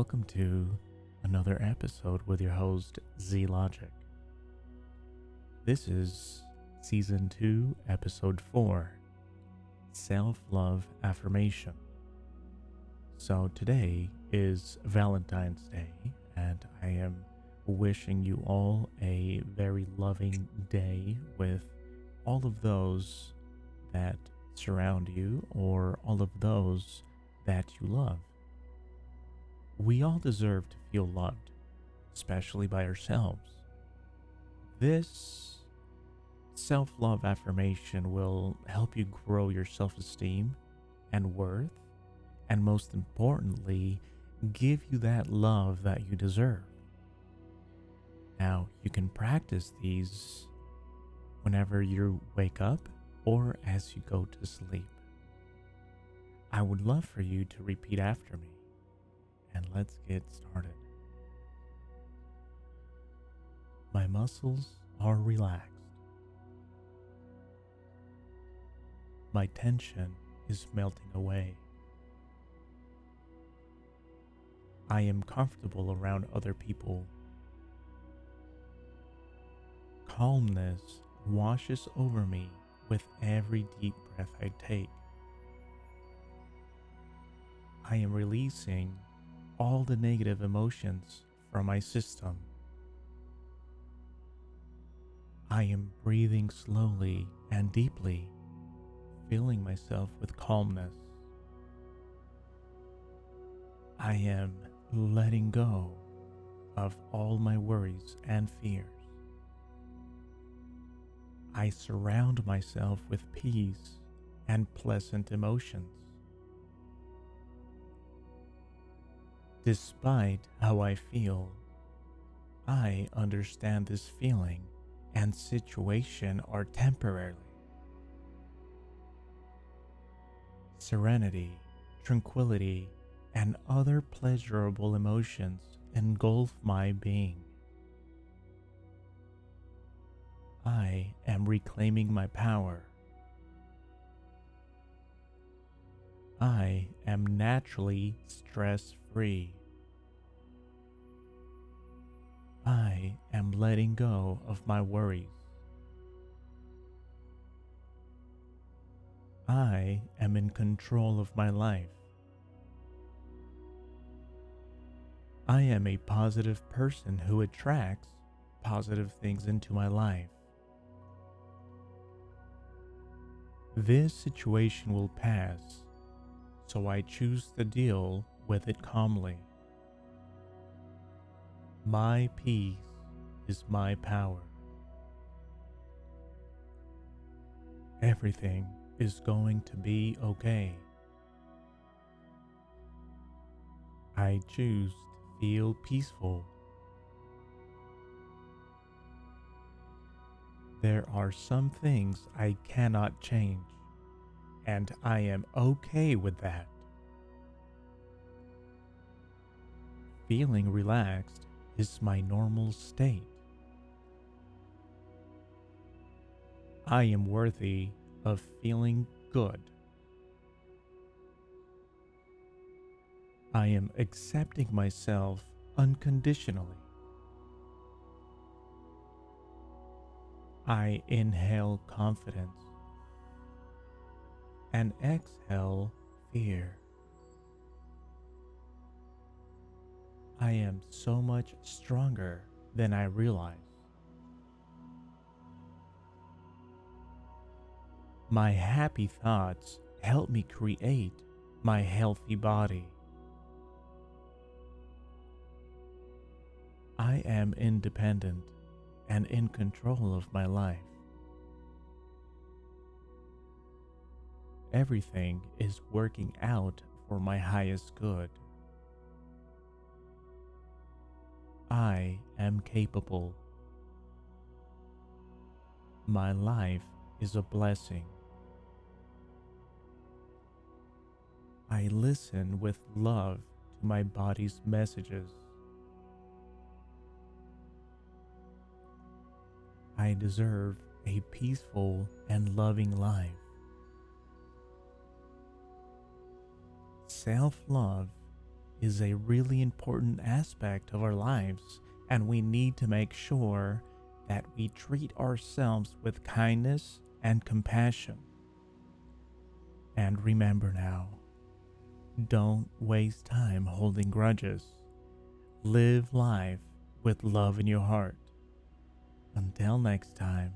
welcome to another episode with your host, Z Logic. This is season 2, episode 4 Self Love Affirmation. So, today is Valentine's Day, and I am wishing you all a very loving day with all of those that surround you or all of those that you love. We all deserve to feel loved, especially by ourselves. This self love affirmation will help you grow your self esteem and worth, and most importantly, give you that love that you deserve. Now, you can practice these whenever you wake up or as you go to sleep. I would love for you to repeat after me, and let's get started. My muscles are relaxed. My tension is melting away. I am comfortable around other people. Calmness washes over me with every deep breath I take. I am releasing all the negative emotions from my system. I am breathing slowly and deeply, filling myself with calmness. I am letting go of all my worries and fears. I surround myself with peace and pleasant emotions. Despite how I feel, I understand this feeling and situation are temporary. Serenity, tranquility, and other pleasurable emotions engulf my being. I am reclaiming my power. I am naturally stress free. I am letting go of my worries. I am in control of my life. I am a positive person who attracts positive things into my life. This situation will pass, so I choose to deal with it calmly. My peace is my power. Everything is going to be okay. I choose to feel peaceful. There are some things I cannot change, and I am okay with that. Feeling relaxed is my normal state. I am worthy of feeling good. I am accepting myself unconditionally. I inhale confidence and exhale fear. I am so much stronger than I realize. My happy thoughts help me create my healthy body. I am independent and in control of my life. Everything is working out for my highest good. I am capable. My life is a blessing. I listen with love to my body's messages. I deserve a peaceful and loving life. Self love is a really important aspect of our lives, and we need to make sure that we treat ourselves with kindness and compassion. And remember now, don't waste time holding grudges. Live life with love in your heart. Until next time.